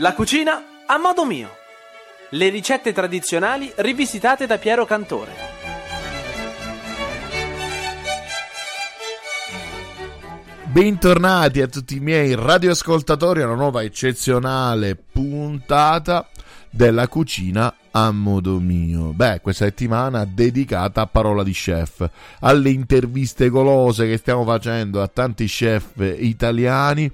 La cucina a modo mio. Le ricette tradizionali rivisitate da Piero Cantore. Bentornati a tutti i miei radioascoltatori a una nuova eccezionale puntata della cucina a modo mio. Beh, questa settimana dedicata a parola di chef, alle interviste golose che stiamo facendo a tanti chef italiani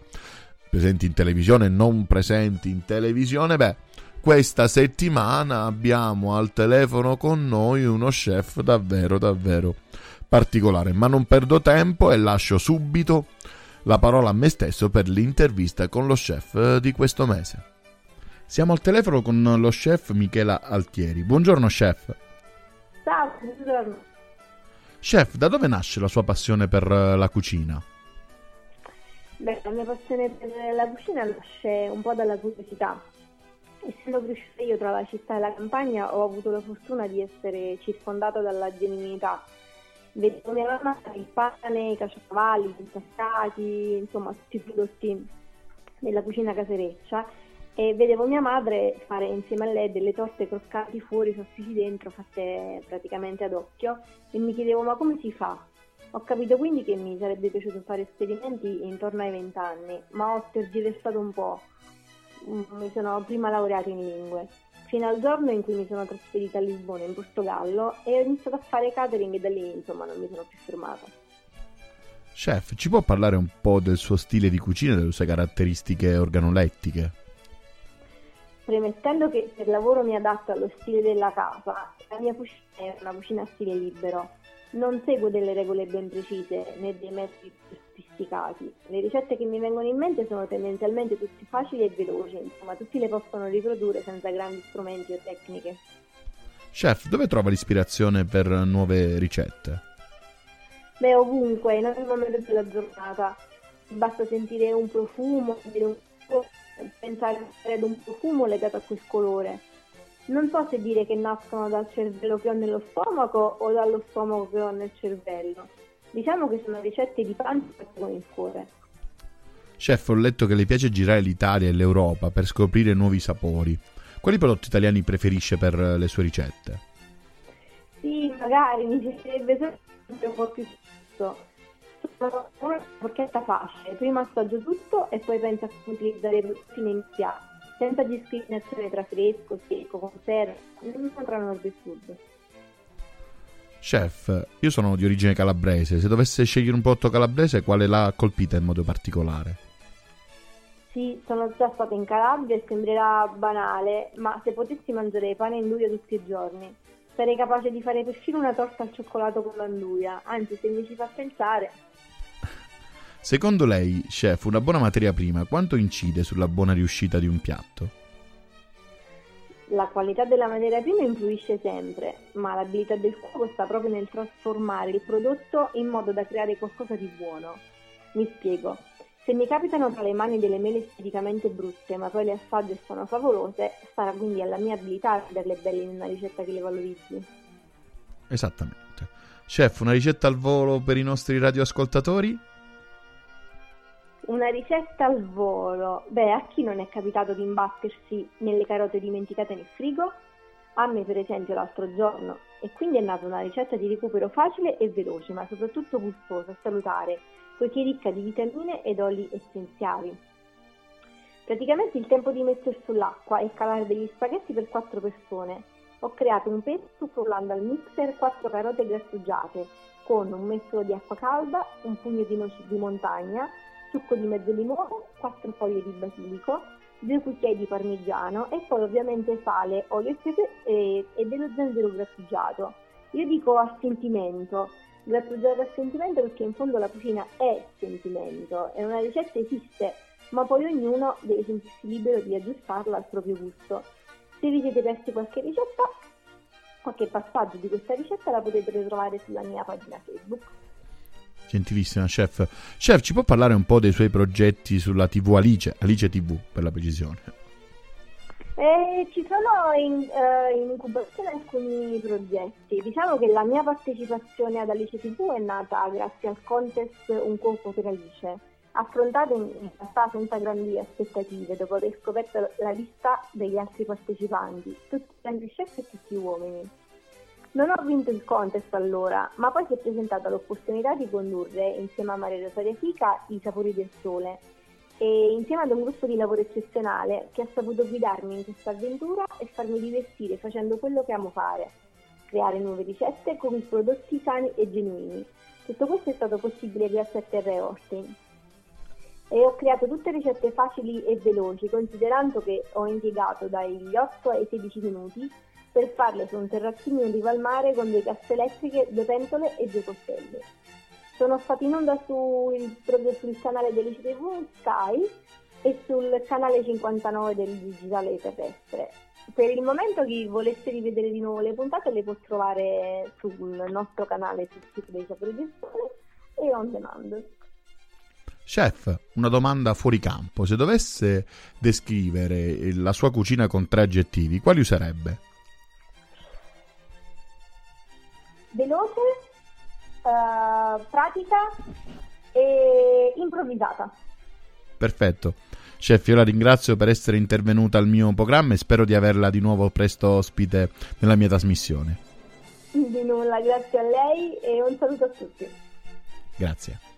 presenti in televisione e non presenti in televisione, beh, questa settimana abbiamo al telefono con noi uno chef davvero, davvero particolare. Ma non perdo tempo e lascio subito la parola a me stesso per l'intervista con lo chef di questo mese. Siamo al telefono con lo chef Michela Altieri. Buongiorno chef. Ciao, buongiorno. Chef, da dove nasce la sua passione per la cucina? Beh, la mia passione per la cucina nasce un po' dalla curiosità. Essendo cresciuta io tra la città e la campagna, ho avuto la fortuna di essere circondata dalla genuinità. Vedevo mia mamma fare il pane, i caciocavalli, i intascati, insomma tutti i prodotti della cucina casereccia e vedevo mia madre fare insieme a lei delle torte croccanti fuori, soffici dentro, fatte praticamente ad occhio e mi chiedevo ma come si fa? Ho capito quindi che mi sarebbe piaciuto fare esperimenti intorno ai vent'anni, ma ho tergiversato un po'. Mm, mi sono prima laureata in lingue, fino al giorno in cui mi sono trasferita a Lisbona, in Portogallo, e ho iniziato a fare catering e da lì insomma non mi sono più fermata. Chef, ci può parlare un po' del suo stile di cucina e delle sue caratteristiche organolettiche? Premettendo che per lavoro mi adatto allo stile della casa, la mia cucina è una cucina a stile libero non seguo delle regole ben precise né dei metodi sofisticati. Le ricette che mi vengono in mente sono tendenzialmente tutte facili e veloci, insomma tutti le possono riprodurre senza grandi strumenti o tecniche. Chef, dove trova l'ispirazione per nuove ricette? Beh, ovunque, in ogni momento della giornata. Basta sentire un profumo, pensare ad un profumo legato a quel colore non so se dire che nascono dal cervello che ho nello stomaco o dallo stomaco che ho nel cervello. Diciamo che sono ricette di pancia con il cuore. Chef, ho letto che le piace girare l'Italia e l'Europa per scoprire nuovi sapori. Quali prodotti italiani preferisce per le sue ricette? Sì, magari mi piacerebbe sempre un po' più spesso. Sono una forchetta facile, prima assaggio tutto e poi penso a utilizzare i prodotti nei piatti senza discriminazione tra fresco, secco, conserva, non tra nord e sud. Chef, io sono di origine calabrese, se dovesse scegliere un prodotto calabrese, quale l'ha colpita in modo particolare? Sì, sono già stata in Calabria e sembrerà banale, ma se potessi mangiare pane in duia tutti i giorni, sarei capace di fare perfino una torta al cioccolato con l'anduia, anzi se mi ci fa pensare, Secondo lei, chef, una buona materia prima quanto incide sulla buona riuscita di un piatto? La qualità della materia prima influisce sempre, ma l'abilità del cuoco sta proprio nel trasformare il prodotto in modo da creare qualcosa di buono. Mi spiego. Se mi capitano tra le mani delle mele esteticamente brutte, ma poi le assaggio e sono favolose, sarà quindi alla mia abilità renderle belle in una ricetta che le valorizzi. Esattamente. Chef, una ricetta al volo per i nostri radioascoltatori? Una ricetta al volo. Beh, a chi non è capitato di imbattersi nelle carote dimenticate nel frigo? A me, per esempio, l'altro giorno. E quindi è nata una ricetta di recupero facile e veloce, ma soprattutto gustosa e salutare, poiché ricca di vitamine ed oli essenziali. Praticamente il tempo di mettere sull'acqua e calare degli spaghetti per 4 persone. Ho creato un pesto frullando al mixer 4 carote grattugiate con un mestolo di acqua calda, un pugno di noci di montagna, succo di mezzo limone, 4 foglie di basilico, 2 cucchiai di parmigiano e poi ovviamente sale, olio e pepe e, e dello zenzero grattugiato. Io dico a sentimento, grattugiato a sentimento perché in fondo la cucina è sentimento e una ricetta esiste, ma poi ognuno deve sentirsi libero di aggiustarla al proprio gusto. Se vi siete persi qualche ricetta, qualche passaggio di questa ricetta la potete trovare sulla mia pagina Facebook gentilissima chef. Chef, ci può parlare un po' dei suoi progetti sulla TV Alice, Alice TV per la precisione? Eh, ci sono in, uh, in, incubazione alcuni progetti. Diciamo che la mia partecipazione ad Alice TV è nata grazie al contest Un cuoco per Alice, affrontate in realtà senza grandi aspettative dopo aver scoperto la lista degli altri partecipanti, tutti grandi chef e tutti uomini. Non ho vinto il contest allora, ma poi si è presentata l'opportunità di condurre insieme a Maria Rosaria Fica i Sapori del Sole e insieme ad un gruppo di lavoro eccezionale che ha saputo guidarmi in questa avventura e farmi divertire facendo quello che amo fare, creare nuove ricette con prodotti sani e genuini. Tutto questo è stato possibile grazie a Terra e Orti e ho creato tutte ricette facili e veloci, considerando che ho impiegato dagli 8 ai 16 minuti per farle su un terrazzino in riva al mare con due casse elettriche, due pentole e due coltelli. Sono stata in onda su, proprio sul canale dell'ICTV Sky e sul canale 59 del digitale terrestre. Per il momento chi volesse rivedere di nuovo le puntate le può trovare sul nostro canale sul sito dei Sapori e on demand. Chef, una domanda fuori campo. Se dovesse descrivere la sua cucina con tre aggettivi, quali userebbe? Veloce, uh, pratica e improvvisata. Perfetto. Chef, io la ringrazio per essere intervenuta al mio programma e spero di averla di nuovo presto ospite nella mia trasmissione. Di nulla, grazie a lei e un saluto a tutti. Grazie.